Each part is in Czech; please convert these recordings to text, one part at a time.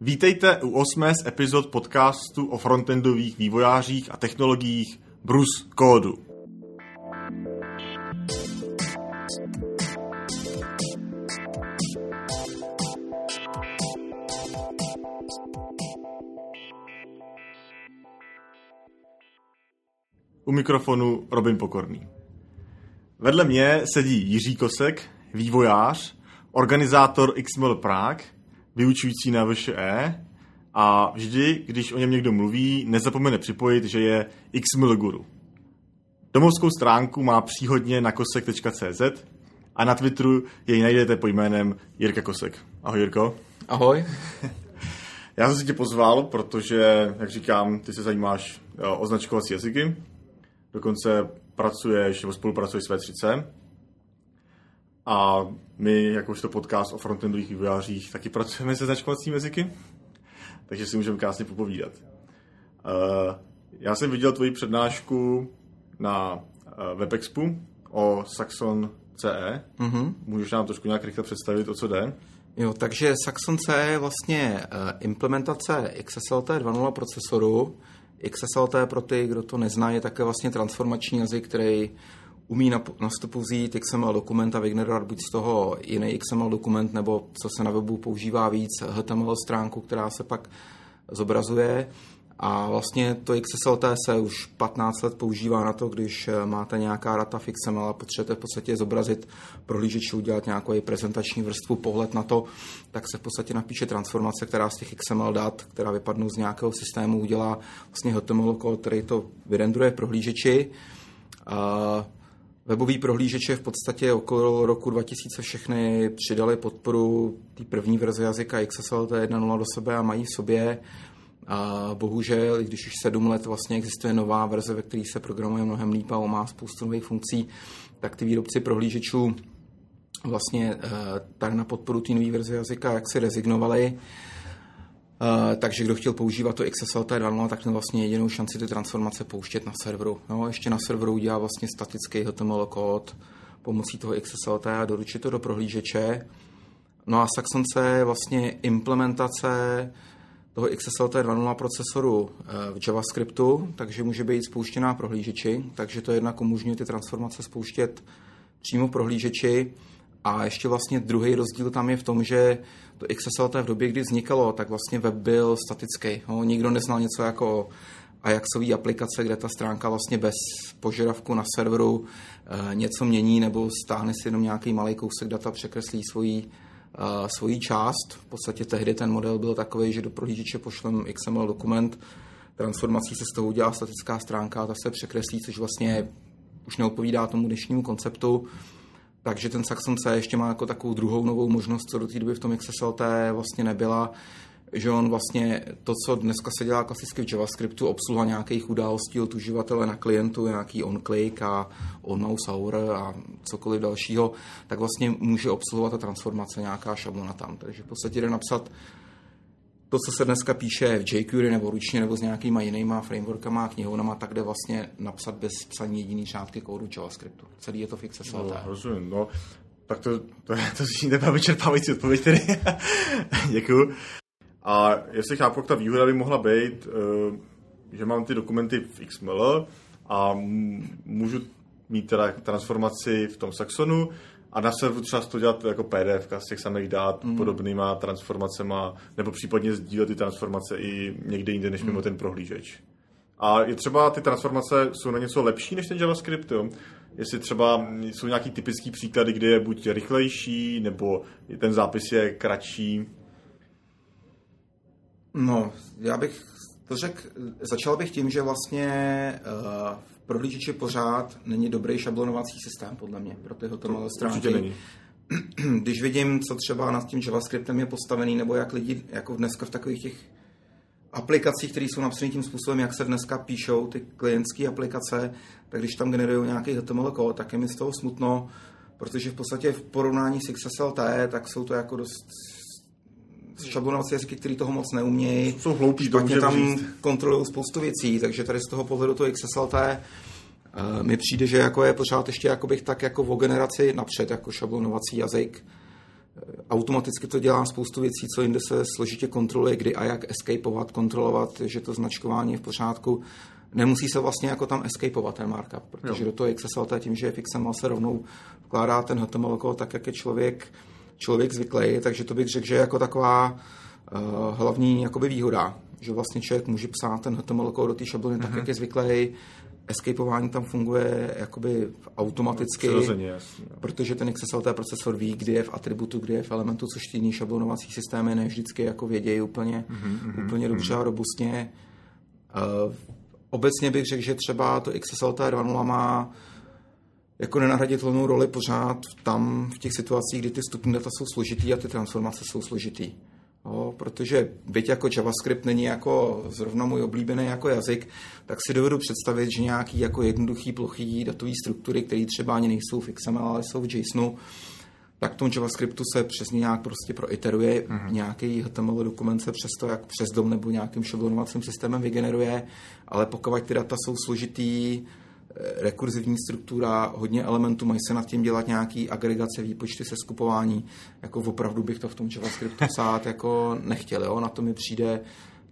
Vítejte u osmé z epizod podcastu o frontendových vývojářích a technologiích Bruce Kódu. U mikrofonu Robin Pokorný. Vedle mě sedí Jiří Kosek, vývojář, organizátor XML Prague, vyučující na VŠE a vždy, když o něm někdo mluví, nezapomene připojit, že je XML guru. Domovskou stránku má příhodně na kosek.cz a na Twitteru jej najdete po jménem Jirka Kosek. Ahoj Jirko. Ahoj. Já jsem si tě pozval, protože, jak říkám, ty se zajímáš o označkovací jazyky. Dokonce pracuješ nebo spolupracuješ s V3C. A my, jakožto podcast o frontendových vývojářích, taky pracujeme se značkovacími jazyky, takže si můžeme krásně popovídat. Uh, já jsem viděl tvoji přednášku na uh, WebExpu o Saxon CE. Mm-hmm. Můžeš nám trošku nějak rychle představit, o co jde? Jo, takže Saxon CE je vlastně uh, implementace XSLT 2.0 procesoru. XSLT pro ty, kdo to nezná, je také vlastně transformační jazyk, který umí na, na vstupu vzít XML dokument a vygenerovat buď z toho jiný XML dokument, nebo co se na webu používá víc, HTML stránku, která se pak zobrazuje. A vlastně to XSLT se už 15 let používá na to, když máte nějaká data v XML a potřebujete v podstatě zobrazit prohlížeči, udělat nějakou prezentační vrstvu, pohled na to, tak se v podstatě napíše transformace, která z těch XML dat, která vypadnou z nějakého systému, udělá vlastně HTML kód, který to vyrendruje prohlížeči. A Webový prohlížeče v podstatě okolo roku 2000 všechny přidali podporu té první verze jazyka XSLT 1.0 do sebe a mají v sobě. A bohužel, když už sedm let vlastně existuje nová verze, ve které se programuje mnohem líp a má spoustu nových funkcí, tak ty výrobci prohlížečů vlastně eh, tady na podporu té nové verze jazyka jak se rezignovali. Uh, takže kdo chtěl používat to XSLT 2.0, tak měl vlastně jedinou šanci ty transformace pouštět na serveru. No, ještě na serveru udělá vlastně statický HTML kód pomocí toho XSLT a doručit to do prohlížeče. No a Saxon C je vlastně implementace toho XSLT 2.0 procesoru eh, v JavaScriptu, takže může být spouštěná prohlížeči, takže to jednak umožňuje ty transformace spouštět přímo prohlížeči. A ještě vlastně druhý rozdíl tam je v tom, že to XSLT v době, kdy vznikalo, tak vlastně web byl statický. No, nikdo neznal něco jako Ajaxové aplikace, kde ta stránka vlastně bez požadavku na serveru e, něco mění nebo stáhne si jenom nějaký malý kousek data, překreslí svoji, e, svoji část. V podstatě tehdy ten model byl takový, že do prohlížeče pošlem XML dokument, transformací se z toho udělá statická stránka a ta se překreslí, což vlastně už neodpovídá tomu dnešnímu konceptu. Takže ten Saxon C ještě má jako takovou druhou novou možnost, co do té doby v tom XSLT vlastně nebyla, že on vlastně to, co dneska se dělá klasicky v JavaScriptu, obsluha nějakých událostí od uživatele na klientu, nějaký on-click a on-mouse hour a cokoliv dalšího, tak vlastně může obsluhovat ta transformace, nějaká šablona tam. Takže v podstatě jde napsat to, co se dneska píše v jQuery nebo ručně nebo s nějakýma jinýma frameworkama a knihovnama, tak jde vlastně napsat bez psaní jediný řádky kódu JavaScriptu. Celý je to fix SLT. No, rozumím, no. Tak to, to, to zní nebyla vyčerpávající odpověď tedy. Děkuju. A jestli chápu, ta výhoda by mohla být, eh, že mám ty dokumenty v XML a můžu mít teda transformaci v tom Saxonu a na serveru třeba to dělat jako PDF z těch samých dát mm. podobnýma transformacema, nebo případně sdílet ty transformace i někde jinde než mm. mimo ten prohlížeč. A je třeba ty transformace jsou na něco lepší než ten JavaScript, jo? Jestli třeba jsou nějaký typický příklady, kde je buď rychlejší, nebo ten zápis je kratší. No, já bych to řekl, začal bych tím, že vlastně uh, prohlížeči pořád není dobrý šablonovací systém, podle mě, pro tyhle to stránky. není. Když vidím, co třeba nad tím JavaScriptem je postavený, nebo jak lidi jako dneska v takových těch aplikacích, které jsou napsané tím způsobem, jak se dneska píšou ty klientské aplikace, tak když tam generují nějaký HTML kód, tak je mi z toho smutno, protože v podstatě v porovnání s XSLT, tak jsou to jako dost šablonovací jazyky, který toho moc neumějí. Jsou hloupí, špatně tam kontrolují spoustu věcí, takže tady z toho pohledu to XSLT uh, mi přijde, že jako je pořád ještě jako bych tak jako o generaci napřed, jako šablonovací jazyk. automaticky to dělá spoustu věcí, co jinde se složitě kontroluje, kdy a jak escapeovat, kontrolovat, že to značkování je v pořádku. Nemusí se vlastně jako tam escapeovat ten markup, protože jo. do toho XSLT tím, že je XML se rovnou vkládá ten HTML kód tak, jak je člověk, člověk zvyklý, takže to bych řekl, že je jako taková uh, hlavní jakoby výhoda, že vlastně člověk může psát ten HTML kód do té šablony mm-hmm. tak, mhm. jak je zvyklý, escapeování tam funguje jakoby automaticky, jasný, protože ten XSLT procesor ví, kdy je v atributu, kdy je v elementu, což ty jiný šablonovací systémy ne vždycky jako vědějí úplně, mm-hmm, úplně dobře mm-hmm. a robustně. Uh, obecně bych řekl, že třeba to XSLT 2.0 má jako nenahraditelnou roli pořád tam v těch situacích, kdy ty vstupní data jsou složitý a ty transformace jsou složitý. Jo, protože byť jako JavaScript není jako zrovna můj oblíbený jako jazyk, tak si dovedu představit, že nějaký jako jednoduchý, plochý datový struktury, které třeba ani nejsou v XML, ale jsou v JSONu, tak v tom JavaScriptu se přesně nějak prostě proiteruje, mm-hmm. nějaký HTML dokument se přes to, jak přes dom nebo nějakým šablonovacím systémem vygeneruje, ale pokud ty data jsou složitý, rekurzivní struktura, hodně elementů, mají se nad tím dělat nějaký agregace, výpočty, se skupování. Jako opravdu bych to v tom JavaScriptu psát jako nechtěl, jo? na to mi přijde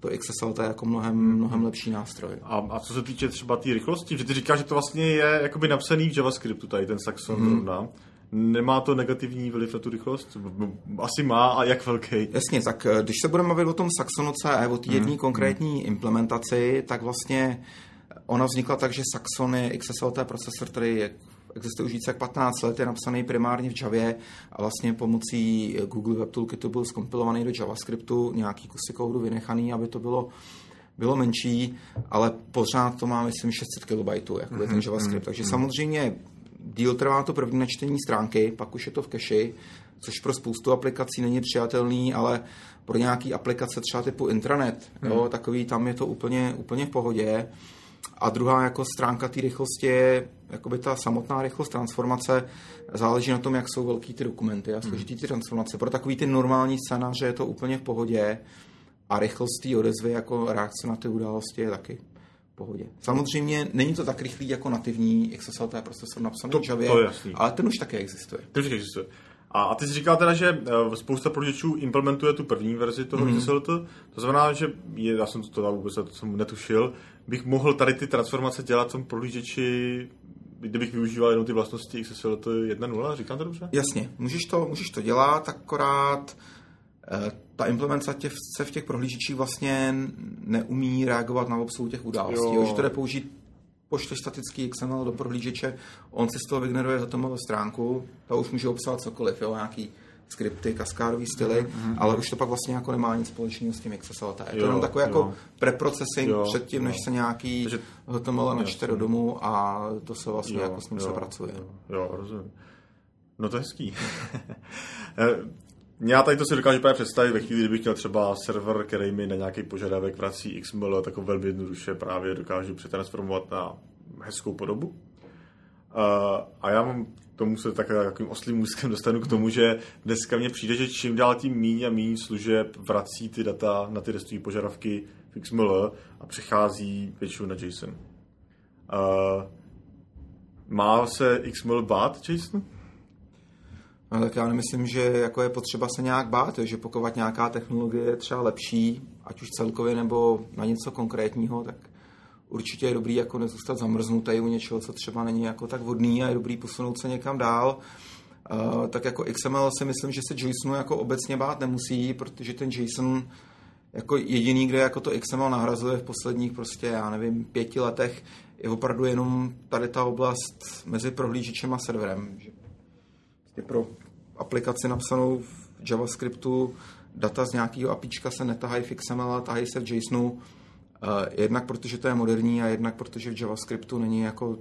to XSLT jako mnohem, mnohem lepší nástroj. A, a co se týče třeba té tý rychlosti, že ty říkáš, že to vlastně je jakoby napsaný v JavaScriptu, tady ten Saxon hmm. rovna. Nemá to negativní vliv na tu rychlost? Asi má a jak velký? Jasně, tak eh, když se budeme bavit o tom Saxonu CE, o té jedné hmm. konkrétní implementaci, tak vlastně Ona vznikla tak, že Saxon je XSLT procesor, který je existuje už více jak 15 let, je napsaný primárně v Javě a vlastně pomocí Google Web Toolkitu byl skompilovaný do JavaScriptu, nějaký kusy kódu vynechaný, aby to bylo bylo menší, ale pořád to má, myslím, 600 KB, jako mm-hmm. ten mhm, JavaScript. Takže mm-hmm. samozřejmě díl trvá to první načtení stránky, pak už je to v cache, což pro spoustu aplikací není přijatelný, ale pro nějaký aplikace třeba typu intranet, mm. jo, takový tam je to úplně, úplně v pohodě. A druhá jako stránka té rychlosti je jakoby ta samotná rychlost transformace. Záleží na tom, jak jsou velký ty dokumenty a složitý ty transformace. Pro takový ty normální scénáře je to úplně v pohodě a rychlost té odezvy jako reakce na ty události je taky v pohodě. Samozřejmě není to tak rychlý jako nativní XSLT procesor napsaný to, v Javě, to ale ten už také existuje. Ten už existuje. A, a ty jsi říkal teda, že uh, spousta prohlížečů implementuje tu první verzi toho mm. XSLT, to znamená, že je, já jsem to teda vůbec to jsem netušil, bych mohl tady ty transformace dělat v tom prohlížeči kdybych využíval jenom ty vlastnosti XSLT 1.0, říkám to dobře? Jasně, můžeš to, můžeš to dělat, akorát eh, ta implementace se v těch prohlížečích vlastně neumí reagovat na obsluhu těch událostí. Jo. Že to jde použít pošleš statický XML do prohlížeče, on si z toho vygeneruje HTML stránku, ta už může obsahovat cokoliv, jo, nějaký skripty, kaskádový styly, mm-hmm. ale už to pak vlastně jako nemá nic společného s tím XSLT. Je to jenom takový jako preprocessing jo, předtím, jo. než se nějaký Takže, HTML načte do domu a to se vlastně jo, jako s ním jo, se pracuje. Jo, jo, rozumím. No to je hezký. Já tady to si dokážu právě představit ve chvíli, kdybych měl třeba server, který mi na nějaký požadavek vrací XML, tak ho velmi jednoduše právě dokážu přetransformovat na hezkou podobu. Uh, a já mám tomu se tak takovým oslým můzkem dostanu k tomu, že dneska mně přijde, že čím dál tím míň a míň služeb vrací ty data na ty restové požadavky XML a přechází většinou na JSON. Uh, má se XML bát JSON? No, tak já nemyslím, že jako je potřeba se nějak bát, že pokud nějaká technologie je třeba lepší, ať už celkově nebo na něco konkrétního, tak určitě je dobrý jako nezůstat zamrznutý u něčeho, co třeba není jako tak vhodný a je dobrý posunout se někam dál. Uh, tak jako XML si myslím, že se JSONu jako obecně bát nemusí, protože ten JSON jako jediný, kde jako to XML nahrazuje v posledních prostě, já nevím, pěti letech, je opravdu jenom tady ta oblast mezi prohlížečem a serverem. Že prostě pro aplikaci napsanou v JavaScriptu data z nějakého APIčka se netahají v XML, tahají se v JSONu, jednak protože to je moderní a jednak protože v JavaScriptu není jako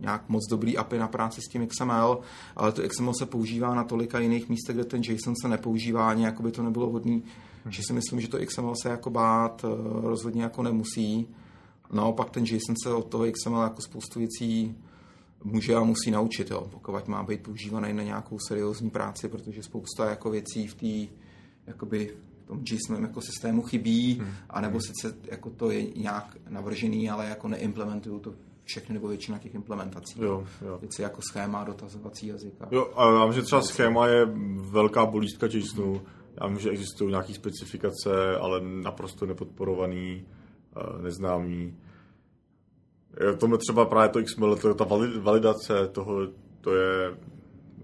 nějak moc dobrý API na práci s tím XML, ale to XML se používá na tolika jiných místech, kde ten JSON se nepoužívá, ani jako by to nebylo vhodný, hmm. že si myslím, že to XML se jako bát eh, rozhodně jako nemusí. Naopak ten JSON se od toho XML jako spoustu věcí může a musí naučit, jo, pokud má být používaný na nějakou seriózní práci, protože spousta jako věcí v té jakoby tom JSON jako systému chybí, hmm. anebo sice jako to je nějak navržený, ale jako neimplementují to všechny nebo většina těch implementací. Jo, jo. Věci jako schéma, dotazovací jazyka. Jo, a já vím, že třeba schéma je velká bolístka JSONu. Já vím, že existují nějaké specifikace, ale naprosto nepodporovaný, eh, neznámý. Tomu třeba právě to XML, to, ta validace toho, to je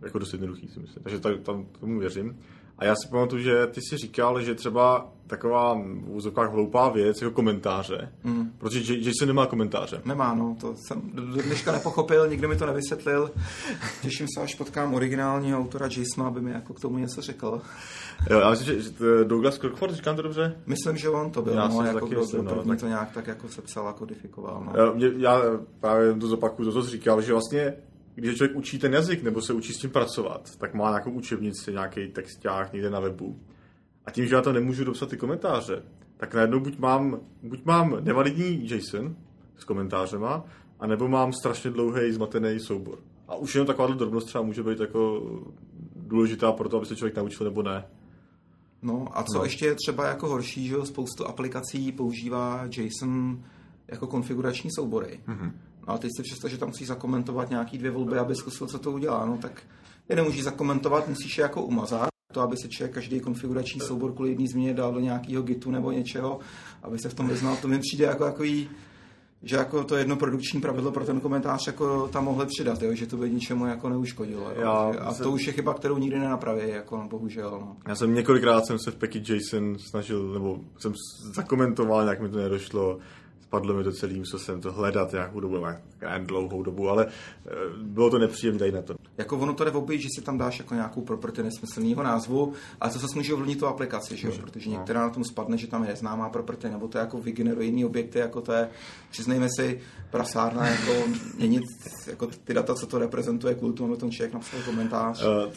jako dost jednoduchý, si myslím. Takže tam tomu věřím. A já si pamatuju, že ty si říkal, že třeba taková v hloupá věc, jako komentáře, mm. protože že, že se nemá komentáře. Nemá, no, to jsem do dneška nepochopil, nikdo mi to nevysvětlil. Těším se, až potkám originálního autora Jasona, aby mi jako k tomu něco řekl. Jo, já myslím, že, že Douglas Crockford, říkám to dobře? Myslím, že on to byl, já no, jako kdo, myslím, no, tak... to nějak tak jako sepsal a kodifikoval. No. Já, já právě to zopakuju, to, co jsi říkal, že vlastně když člověk učí ten jazyk nebo se učí s tím pracovat, tak má nějakou učebnici, nějaký texták někde na webu. A tím, že já tam nemůžu dopsat ty komentáře, tak najednou buď mám, buď mám nevalidní JSON s komentářema, anebo mám strašně dlouhý zmatený soubor. A už jenom taková drobnost třeba může být jako důležitá pro to, aby se člověk naučil nebo ne. No a co no. ještě je třeba jako horší, že spoustu aplikací používá JSON jako konfigurační soubory. Mm-hmm. No a teď si představ, že tam musíš zakomentovat nějaký dvě volby, aby zkusil, co to udělá. No tak je nemůžeš zakomentovat, musíš je jako umazat. To, aby se člověk každý konfigurační soubor kvůli jedné změně dal do nějakého gitu nebo něčeho, aby se v tom vyznal. To mi přijde jako takový, že jako to jedno produkční pravidlo pro ten komentář jako tam mohli přidat, jo? že to by ničemu jako neuškodilo. Jo? Já, a to už je chyba, kterou nikdy nenapraví, jako bohužel. No. Já jsem několikrát jsem se v package JSON snažil, nebo jsem zakomentoval, jak mi to nedošlo spadlo mi to celý, musel jsem to hledat nějakou dobu, nějakou dlouhou dobu, ale eh, bylo to nepříjemné tady na to. Jako ono to jde obejít, že si tam dáš jako nějakou property nesmyslného názvu, ale to se může ovlivnit tu aplikaci, že jo? protože no. některá na tom spadne, že tam je známá property, nebo to jako vygeneruje jiný objekty, jako to je, přiznejme si, prasárna, jako měnit jako ty data, co to reprezentuje, kvůli tomu ten člověk napsal komentář. Uh,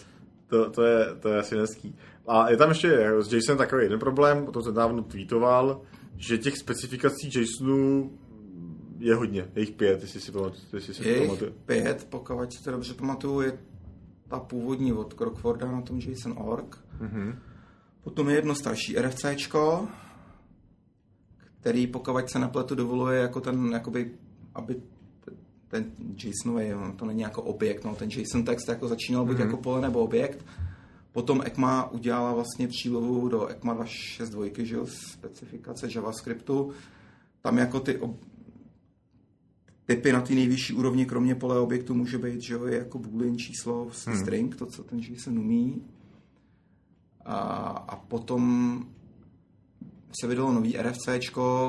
to, to, je, to je asi hezký. A je tam ještě s Jason takový jeden problém, o tom jsem dávno tweetoval, že těch specifikací JSONu je hodně, je jich pět, jestli si, pamatuju, jestli si je pamatuju. pět, pokud si to dobře pamatuju, je ta původní od Crockforda na tom JSON.org. Mm-hmm. Potom je jedno starší RFCčko, který pokud se nepletu dovoluje jako ten, jakoby, aby ten JSON, to není jako objekt, no, ten JSON text jako začínal být mm-hmm. jako pole nebo objekt, Potom ECMA udělala vlastně přílohu do ECMA 2.6.2, že jo, specifikace JavaScriptu. Tam jako ty ob... typy na ty nejvyšší úrovni, kromě pole objektu, může být, že jo, je jako boolean číslo, hmm. string, to, co ten JSON umí. A, a potom se vydalo nový RFC,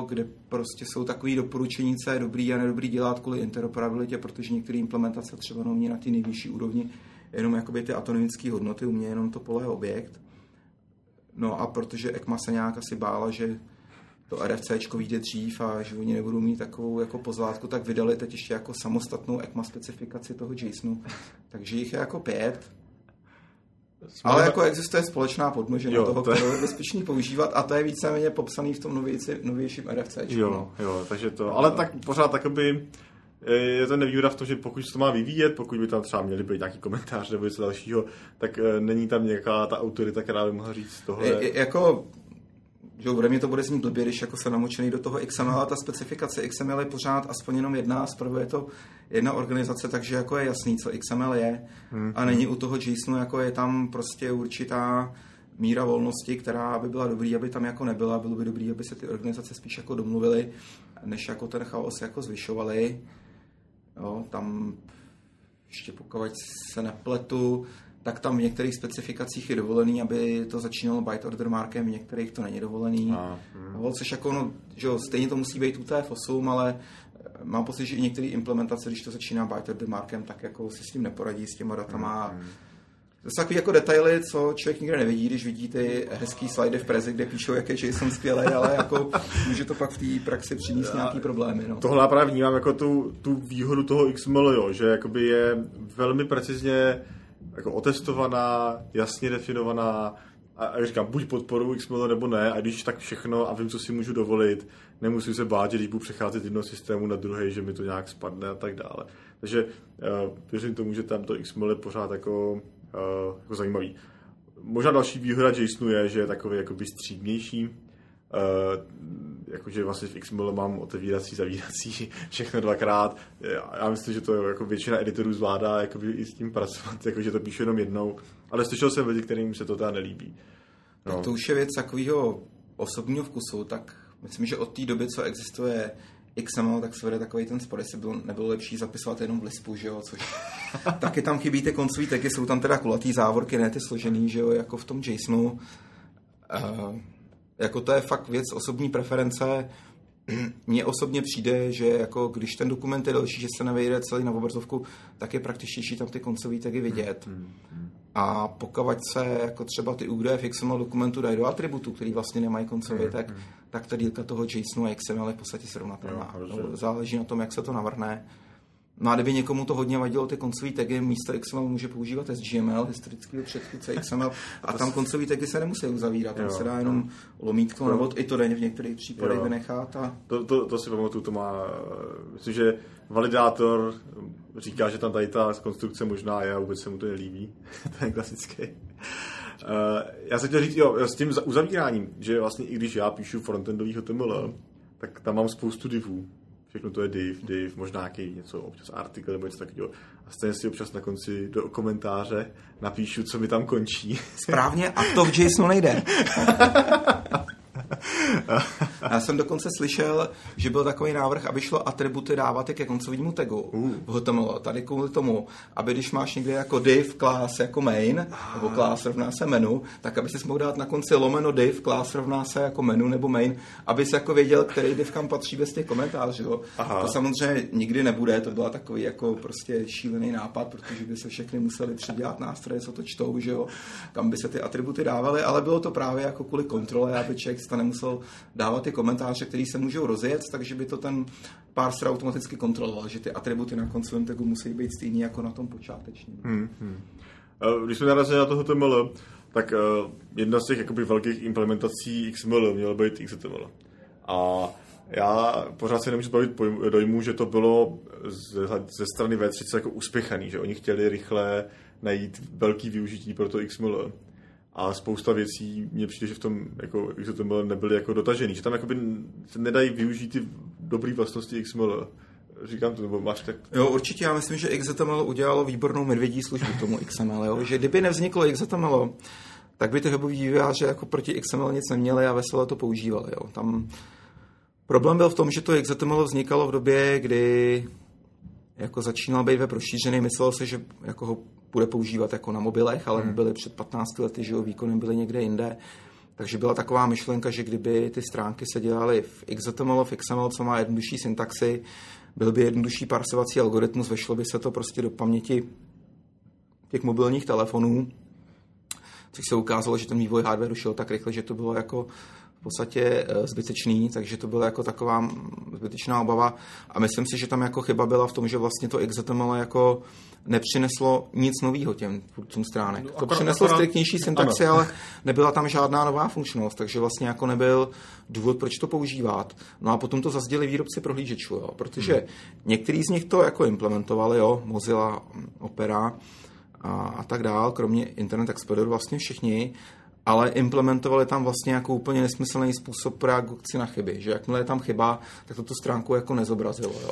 kde prostě jsou takové doporučení, co je dobrý a nedobrý dělat kvůli interoperabilitě, protože některé implementace třeba neumí na ty nejvyšší úrovni jenom jakoby ty atomické hodnoty, u mě jenom to pole objekt. No a protože ECMA se nějak asi bála, že to RFC vyjde dřív a že oni nebudou mít takovou jako pozvátku, tak vydali teď ještě jako samostatnou ECMA specifikaci toho JSONu. Takže jich je jako pět. Jsme Ale jako existuje společná podmnožina toho, to je... kterou je bezpečný používat a to je víceméně popsaný v tom novějci, novějším RFC. Jo, no. jo, takže to, ale tak pořád takoby je to nevýhoda v tom, že pokud se to má vyvíjet, pokud by tam třeba měli být nějaký komentář nebo něco dalšího, tak eh, není tam nějaká ta autorita, která by mohla říct tohle. Je, jako že ode mě to bude znít blbě, když jako se namočený do toho XML a ta specifikace XML je pořád aspoň jenom jedna, zprvu je to jedna organizace, takže jako je jasný, co XML je hmm. a není u toho JSONu, jako je tam prostě určitá míra volnosti, která by byla dobrý, aby tam jako nebyla, bylo by dobrý, aby se ty organizace spíš jako domluvily, než jako ten chaos jako zvyšovaly. Jo, tam ještě pokud se nepletu, tak tam v některých specifikacích je dovolený, aby to začínalo byte order markem, v některých to není dovolený. A, hmm. což jako, no, že jo, stejně to musí být UTF-8, ale eh, mám pocit, že i některé implementace, když to začíná byte order markem, tak jako si s tím neporadí, s těma datama. Hmm. To jsou takové jako detaily, co člověk nikdy nevidí, když vidí ty hezký slajdy v prezi, kde píšou, jaké JSON skvělé, ale jako může to pak v té praxi přinést nějaký problémy. No. Tohle já právě vnímám jako tu, tu výhodu toho XML, jo, že jakoby je velmi precizně jako otestovaná, jasně definovaná, a, a říkám, buď podporu XML nebo ne, a když tak všechno a vím, co si můžu dovolit, nemusím se bát, že když budu přecházet z jednoho systému na druhý, že mi to nějak spadne a tak dále. Takže uh, věřím tomu, že tam to XML je pořád jako uh, jako zajímavý. Možná další výhoda JSONu je, že je takový jakoby střídnější. jakože vlastně v XML mám otevírací, zavírací, všechno dvakrát. Já myslím, že to jako většina editorů zvládá jakoby i s tím pracovat, jakože to píšu jenom jednou. Ale slyšel jsem lidi, kterým se to teda nelíbí. No. To už je věc takového osobního vkusu, tak myslím, že od té doby, co existuje XML, tak se vede takový ten spor, jestli bylo, nebylo lepší zapisovat jenom v Lispu, že jo, což taky tam chybí ty koncový taky, jsou tam teda kulatý závorky, ne ty složený, že jo, jako v tom JSONu. Uh, jako to je fakt věc osobní preference. Mně osobně přijde, že jako když ten dokument je delší, že se nevejde celý na obrazovku, tak je praktičtější tam ty koncové tagy vidět. Hmm, hmm, hmm. A pokud se jako třeba ty údaje v XML dokumentu dají do atributů, který vlastně nemají koncový tag, tak ta dílka toho JSONu a XML je v podstatě srovnatelná. Záleží na tom, jak se to navrhne. No a kdyby někomu to hodně vadilo, ty koncové tagy místo XML může používat SGML, historického předchůdce XML, a tam koncové tagy se nemusí uzavírat, tam jo, se dá jenom lomítko, nebo i to denně v některých případech vynechat. A... To, to, to si pamatuju, to má, myslím, že validátor říká, že tam tady ta konstrukce možná je a vůbec se mu to nelíbí. to je klasický. Uh, já jsem chtěl říct, jo, s tím uzavíráním, že vlastně i když já píšu frontendový HTML, tak tam mám spoustu divů všechno to je div, div, možná nějaký něco, občas artikl nebo něco takového. A stejně si občas na konci do komentáře napíšu, co mi tam končí. Správně, a to v JSONu nejde. Já jsem dokonce slyšel, že byl takový návrh, aby šlo atributy dávat ke koncovému tagu uh. v HTML. Tady kvůli tomu, aby když máš někde jako div class jako main, ah. nebo class rovná se menu, tak aby si mohl dát na konci lomeno div class rovná se jako menu nebo main, aby se jako věděl, který div kam patří bez těch komentářů. To samozřejmě nikdy nebude, to byla takový jako prostě šílený nápad, protože by se všechny museli přidělat nástroje, co to čtou, že jo, kam by se ty atributy dávaly, ale bylo to právě jako kvůli kontrole, aby člověk to nemusel dávat ty komentáře, které se můžou rozjet, takže by to ten parser automaticky kontroloval, že ty atributy na koncovém tagu musí být stejný jako na tom počátečním. Hmm, hmm. Když jsme narazili na toho HTML, tak uh, jedna z těch jakoby velkých implementací XML měla být XML. A já pořád si nemůžu zbavit dojmu, že to bylo ze, ze strany V30 jako uspěchaný, že oni chtěli rychle najít velký využití pro to XML a spousta věcí mě přijde, že v tom jako XML nebyly jako dotažený, že tam jakoby se nedají využít ty dobré vlastnosti XML. Říkám to, nebo máš tak... Jo, určitě, já myslím, že XML udělalo výbornou medvědí službu tomu XML, jo? že kdyby nevzniklo XML, tak by ty weboví vývojáři jako proti XML nic neměli a veselé to používali. Jo? Tam problém byl v tom, že to XML vznikalo v době, kdy jako začínal být web rozšířený, myslel se, že jako ho bude používat jako na mobilech, ale hmm. mobily před 15 lety, že jo, výkony byly někde jinde. Takže byla taková myšlenka, že kdyby ty stránky se dělaly v XHTML, v XML, co má jednodušší syntaxy, byl by jednodušší parsovací algoritmus, vešlo by se to prostě do paměti těch mobilních telefonů, což se ukázalo, že ten vývoj hardware šel tak rychle, že to bylo jako podstatě eh, zbytečný, takže to byla jako taková zbytečná obava a myslím si, že tam jako chyba byla v tom, že vlastně to XML jako nepřineslo nic nového těm tvůrcům stránek. No, to přineslo akorát, striktnější syntaxi, ale nebyla tam žádná nová funkčnost, takže vlastně jako nebyl důvod, proč to používat. No a potom to zazděli výrobci prohlížečů, jo, protože hmm. některý z nich to jako implementovali, jo, Mozilla, Opera a, a tak dál, kromě Internet Explorer vlastně všichni, ale implementovali tam vlastně jako úplně nesmyslný způsob reakci na chyby, že jakmile je tam chyba, tak to tu stránku jako nezobrazilo. Jo.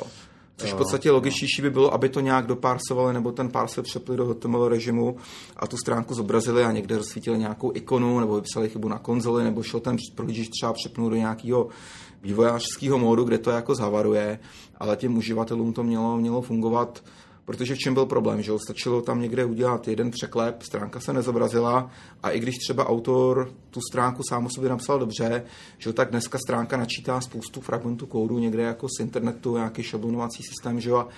Což v podstatě logičtější by bylo, aby to nějak doparsovali nebo ten parser přepli do HTML režimu a tu stránku zobrazili a někde rozsvítili nějakou ikonu nebo vypsali chybu na konzoli nebo šel ten prohlížeč třeba přepnout do nějakého vývojářského módu, kde to jako zavaruje, ale těm uživatelům to mělo, mělo fungovat protože v čem byl problém, že stačilo tam někde udělat jeden překlep, stránka se nezobrazila a i když třeba autor tu stránku sám o sobě napsal dobře, že tak dneska stránka načítá spoustu fragmentů kódu někde jako z internetu, nějaký šablonovací systém, že a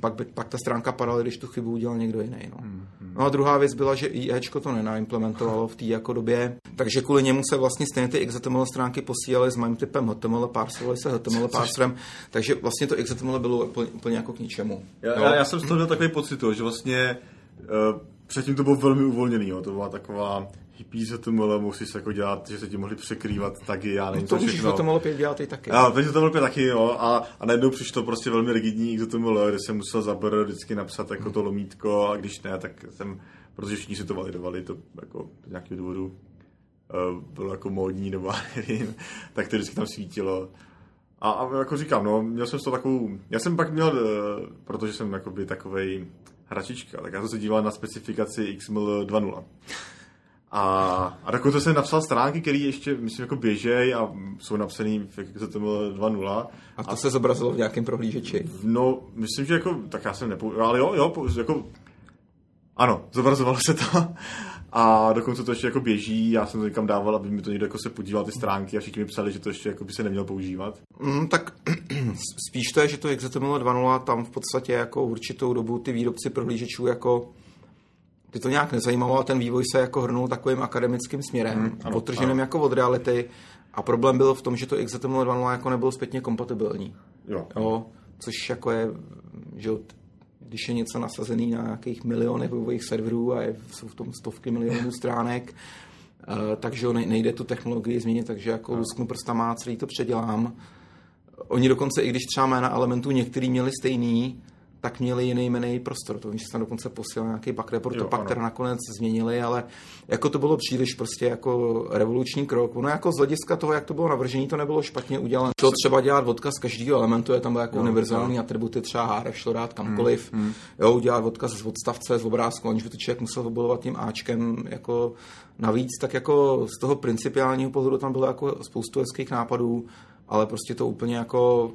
pak, by, pak ta stránka padala, když tu chybu udělal někdo jiný. No. Hmm, hmm. no a druhá věc byla, že IEčko to nenaimplementovalo v té jako době, takže kvůli němu se vlastně stejně ty XHTML stránky posílaly s mým typem HTML, parserovaly se HTML parserem, takže vlastně to XHTML bylo úplně, úplně jako k ničemu. Já, já, já jsem z toho měl takový pocit, že vlastně uh, předtím to bylo velmi uvolněný, jo. to byla taková hippie HTML, musí se jako dělat, že se ti mohli překrývat tagy, já nevím, no to co všechno. To mohlo dělat i taky. A teď to mohlo taky, jo, a, a najednou přišlo prostě velmi rigidní XML, kde jsem musel za vždycky napsat jako to lomítko a když ne, tak jsem, protože všichni si to validovali, to jako z nějakého důvodu bylo jako módní nebo nevím, tak to vždycky tam svítilo. A, a jako říkám, no, měl jsem to takovou, já jsem pak měl, protože jsem jakoby takovej hračička, tak já jsem se díval na specifikaci XML 2.0. A, a dokonce jsem napsal stránky, které ještě, myslím, jako běžej a jsou napsané v XML 2.0. A to a, se zobrazilo v nějakém prohlížeči? No, myslím, že jako, tak já jsem nepou... ale jo, jo, jako, ano, zobrazovalo se to. A dokonce to ještě jako běží, já jsem to někam dával, aby mi to někdo jako se podíval ty stránky a všichni mi psali, že to ještě jako by se nemělo používat. Mm, tak spíš to je, že to XML 2.0 tam v podstatě jako určitou dobu ty výrobci prohlížečů jako ty to nějak nezajímalo a ten vývoj se jako hrnul takovým akademickým směrem, mm, ano, odtrženým ano. jako od reality a problém byl v tom, že to XML 2.0 jako nebylo zpětně kompatibilní. Jo. jo což jako je, že když je něco nasazený na nějakých milionech webových serverů a je, jsou v tom stovky milionů stránek, uh, takže nejde tu technologii změnit, takže jako no. lusknu prstama a celý to předělám. Oni dokonce, i když třeba jména elementů některý měli stejný, tak měli jiný jmený prostor. To že jsem dokonce posílal nějaký bug report, jo, to pak teda nakonec změnili, ale jako to bylo příliš prostě jako revoluční krok. Ono jako z hlediska toho, jak to bylo navržení, to nebylo špatně udělané. To třeba dělat odkaz každého elementu, je tam jako jo, univerzální jo. atributy, třeba hrf šlo dát kamkoliv. Hmm, hmm. Jo, udělat odkaz z odstavce, z obrázku, aniž by to člověk musel obolovat tím Ačkem jako navíc, tak jako z toho principiálního pohledu tam bylo jako spoustu hezkých nápadů, ale prostě to úplně jako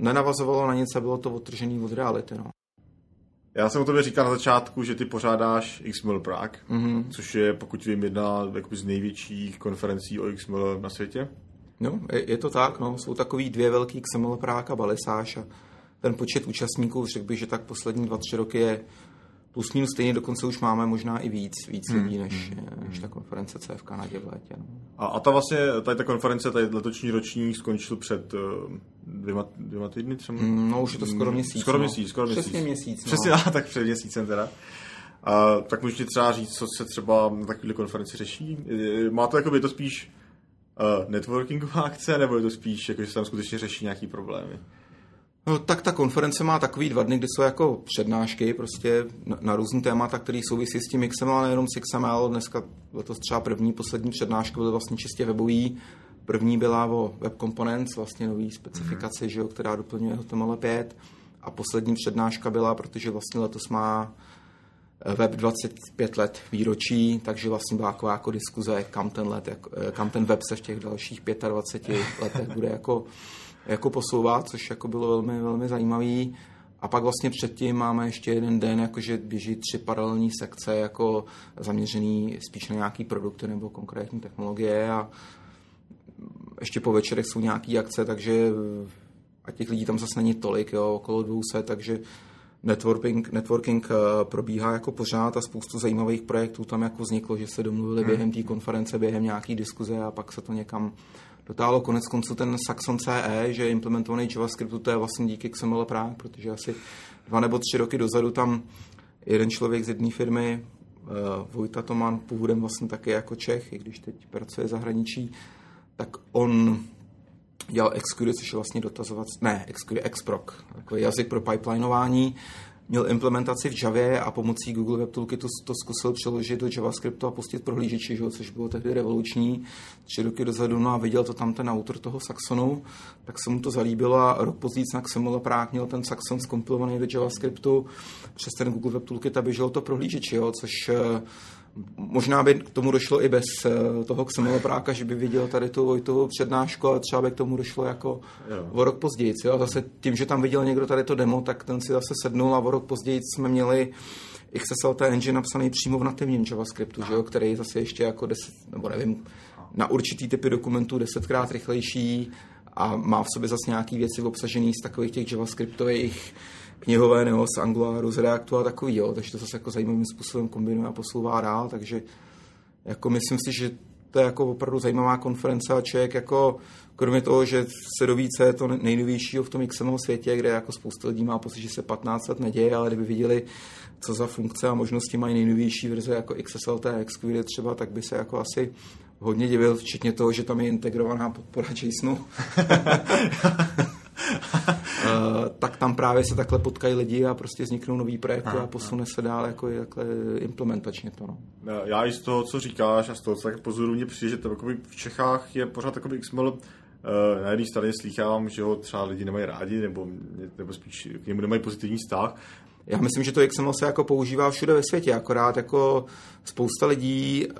nenavazovalo na nic a bylo to odtržený od reality. No. Já jsem o tobě říkal na začátku, že ty pořádáš XML Prague, mm-hmm. což je, pokud vím, jedna z největších konferencí o XML na světě. No, je, je to tak, no. Jsou takový dvě velký XML Prague a Balisáš a ten počet účastníků, řekl bych, že tak poslední dva, tři roky je plus minus stejně, dokonce už máme možná i víc, víc hmm. lidí, než, hmm. než ta konference C v Kanadě v létě. No. A, a ta vlastně, tady ta konference, tady letošní ročník skončil před uh, dvěma, dvěma týdny třeba? Mm, no už je to skoro měsíc. Skoro no. měsíc, skoro měsíc. Přesně měsíc. No. Přesně, a, tak před měsícem teda. Uh, tak můžete třeba říct, co se třeba na takovéhle konferenci řeší? Má to jako by to spíš uh, networkingová akce, nebo je to spíš, jako, že se tam skutečně řeší nějaký problémy? No, tak ta konference má takový dva dny, kdy jsou jako přednášky prostě na, na různý témata, které souvisí s tím XML, ale nejenom s XML. Dneska letos třeba první, poslední přednáška byly vlastně čistě webový. První byla o Web Components, vlastně nový specifikaci, mm-hmm. že jo, která doplňuje HTML5. A poslední přednáška byla, protože vlastně letos má eh, web 25 let výročí, takže vlastně byla taková jako diskuze, kam ten, let, eh, kam ten web se v těch dalších 25 letech bude jako jako posouvá, což jako bylo velmi, velmi zajímavý. A pak vlastně předtím máme ještě jeden den, jakože běží tři paralelní sekce, jako zaměřený spíš na nějaký produkty nebo konkrétní technologie a ještě po večerech jsou nějaké akce, takže a těch lidí tam zase není tolik, jo, okolo 200, takže networking, networking eh, probíhá jako pořád a spoustu zajímavých projektů tam jako vzniklo, že se domluvili hmm. během té konference, během nějaký diskuze a pak se to někam dotáhlo konec konců ten Saxon CE, že je implementovaný JavaScriptu, to je vlastně díky XML Prague, protože asi dva nebo tři roky dozadu tam jeden člověk z jedné firmy, uh, Vojta Toman, původem vlastně taky jako Čech, i když teď pracuje zahraničí, tak on dělal Xcode, což je vlastně dotazovat, ne, Xcode, Xproc, takový jazyk pro pipelinování, měl implementaci v Javě a pomocí Google Web Toolkitu to zkusil přeložit do JavaScriptu a pustit prohlížeči, že, což bylo tehdy revoluční, tři roky dozadu, no a viděl to tam ten autor toho Saxonu, tak se mu to zalíbilo a rok později na XML Prague měl ten Saxon skompilovaný do JavaScriptu. Přes ten Google Web Toolkit a běželo to prohlížeči, jo, což eh, Možná by k tomu došlo i bez eh, toho Xemolo Práka, že by viděl tady tu Vojtovou přednášku, ale třeba by k tomu došlo jako jo. o rok později. Jo? Zase tím, že tam viděl někdo tady to demo, tak ten si zase sednul a o rok později jsme měli XSLT engine napsaný přímo v nativním JavaScriptu, že jo? který zase ještě jako deset, nebo nevím, na určitý typy dokumentů desetkrát rychlejší a má v sobě zase nějaký věci obsažený z takových těch JavaScriptových knihové nebo z Anguláru, z Reactu a takový, jo, takže to zase jako zajímavým způsobem kombinuje a posouvá dál, takže jako myslím si, že to je jako opravdu zajímavá konference a člověk jako kromě toho, že se doví, co je to nejnovějšího v tom XML světě, kde jako spousta lidí má pocit, že se 15 let neděje, ale kdyby viděli, co za funkce a možnosti mají nejnovější verze jako XSLT, XQD třeba, tak by se jako asi hodně divil, včetně toho, že tam je integrovaná podpora JSONu. právě se takhle potkají lidi a prostě vzniknou nový projekty a posune se dál jako takhle implementačně to. No. Já i z toho, co říkáš a z toho, co tak pozoru, mě přijde, že to v Čechách je pořád takový XML na jedné straně slýchávám, že ho třeba lidi nemají rádi, nebo, nebo spíš k němu nemají pozitivní vztah, já myslím, že to XML se jako používá všude ve světě, akorát jako spousta lidí uh,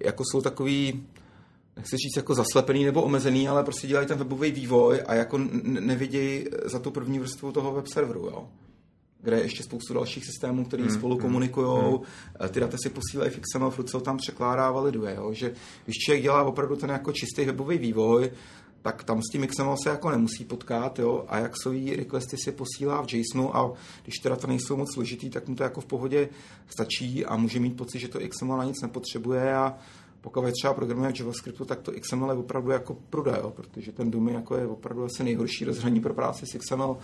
jako jsou takový, nechci říct jako zaslepený nebo omezený, ale prostě dělají ten webový vývoj a jako nevidějí za tu první vrstvu toho web serveru, jo kde je ještě spoustu dalších systémů, které mm, spolu mm, komunikují. Mm. Ty data si posílají v XML, furt se tam překládá, validuje. Jo? Že když člověk dělá opravdu ten jako čistý webový vývoj, tak tam s tím XML se jako nemusí potkat, jo, a jak jsou requesty si posílá v JSONu a když teda to nejsou moc složitý, tak mu to jako v pohodě stačí a může mít pocit, že to XML na nic nepotřebuje a pokud třeba programuje v JavaScriptu, tak to XML je opravdu jako pruda, jo, protože ten Doom jako je opravdu asi nejhorší rozhraní pro práci s XML,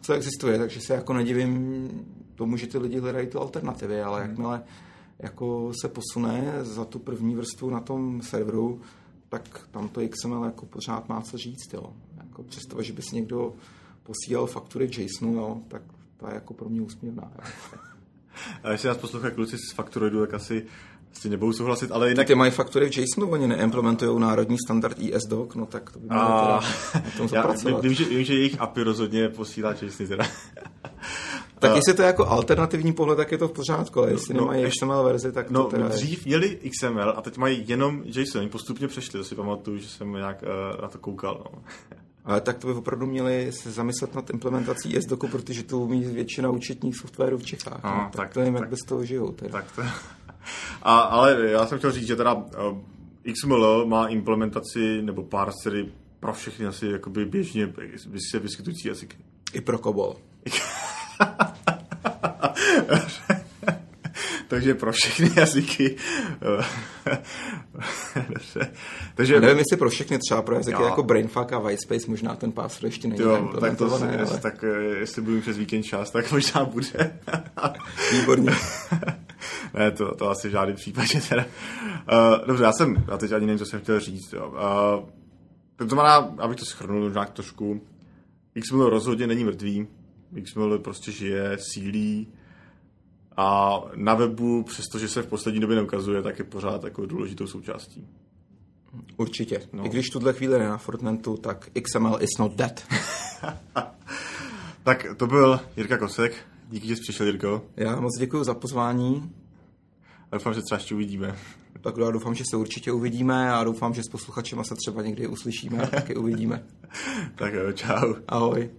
co existuje, takže se jako nedivím tomu, že ty lidi hledají ty alternativy, ale jakmile jako se posune za tu první vrstvu na tom serveru, tak tam to XML jako pořád má co říct, jo. Jako přesto, že by si někdo posílal faktury v JSONu, jo, tak to je jako pro mě úsměvná. Jo. A jestli nás poslouchají kluci z Factoidu, tak asi s nebudou souhlasit, ale jinak... Ty mají faktory v JSONu, oni neimplementují národní standard ISDoc, no tak to by mělo a... tom zapracovat. Já vím, že, vím, že jejich API rozhodně posílá JSON teda. Tak uh, jestli to je jako alternativní pohled, tak je to v pořádku, ale jestli no, nemají XML verzi, tak no, to teda dřív měli XML a teď mají jenom JSON, oni postupně přešli, to si pamatuju, že jsem nějak uh, na to koukal. No. Ale tak to by opravdu měli se zamyslet nad implementací SDOKu, protože to umí většina účetních softwarů v Čechách. No, no, tak, tak to nevím, jak bez toho žijou. Teda. Tak to... A, ale já jsem chtěl říct, že teda uh, XML má implementaci nebo parsery pro všechny asi jakoby běžně se vyskytující jazyky. I pro COBOL. Takže pro všechny jazyky. Takže... nevím, jestli pro všechny, třeba pro jazyky jo. jako Brainfuck a Whitespace možná ten password ještě není jo, tak, to, ale... jestli, tak eh, jestli budu přes víkend čas, tak možná bude. Výborně. ne, to, to asi v žádném případě teda. Uh, dobře, já jsem, já teď ani nevím, co jsem chtěl říct. Jo. Uh, to znamená, abych to schrnul nějak trošku, XML rozhodně není mrtvý, XML prostě žije, sílí a na webu, přestože se v poslední době neukazuje, tak je pořád jako důležitou součástí. Určitě. No. I když tuhle chvíli je na Fortnitetu, tak XML is not dead. tak to byl Jirka Kosek. Díky, že jsi přišel, Jirko. Já moc děkuji za pozvání. A doufám, že třeba ještě uvidíme. Tak já doufám, že se určitě uvidíme a doufám, že s posluchačema se třeba někdy uslyšíme a taky uvidíme. tak jo, čau. Ahoj.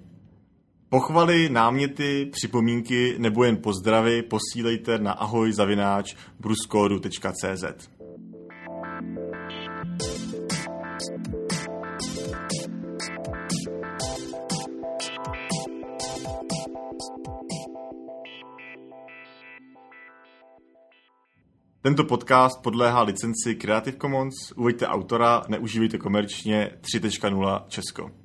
Pochvaly, náměty, připomínky nebo jen pozdravy posílejte na ahojzavináč bruskodu.cz. Tento podcast podléhá licenci Creative Commons, uveďte autora, neužívejte komerčně 3.0 Česko.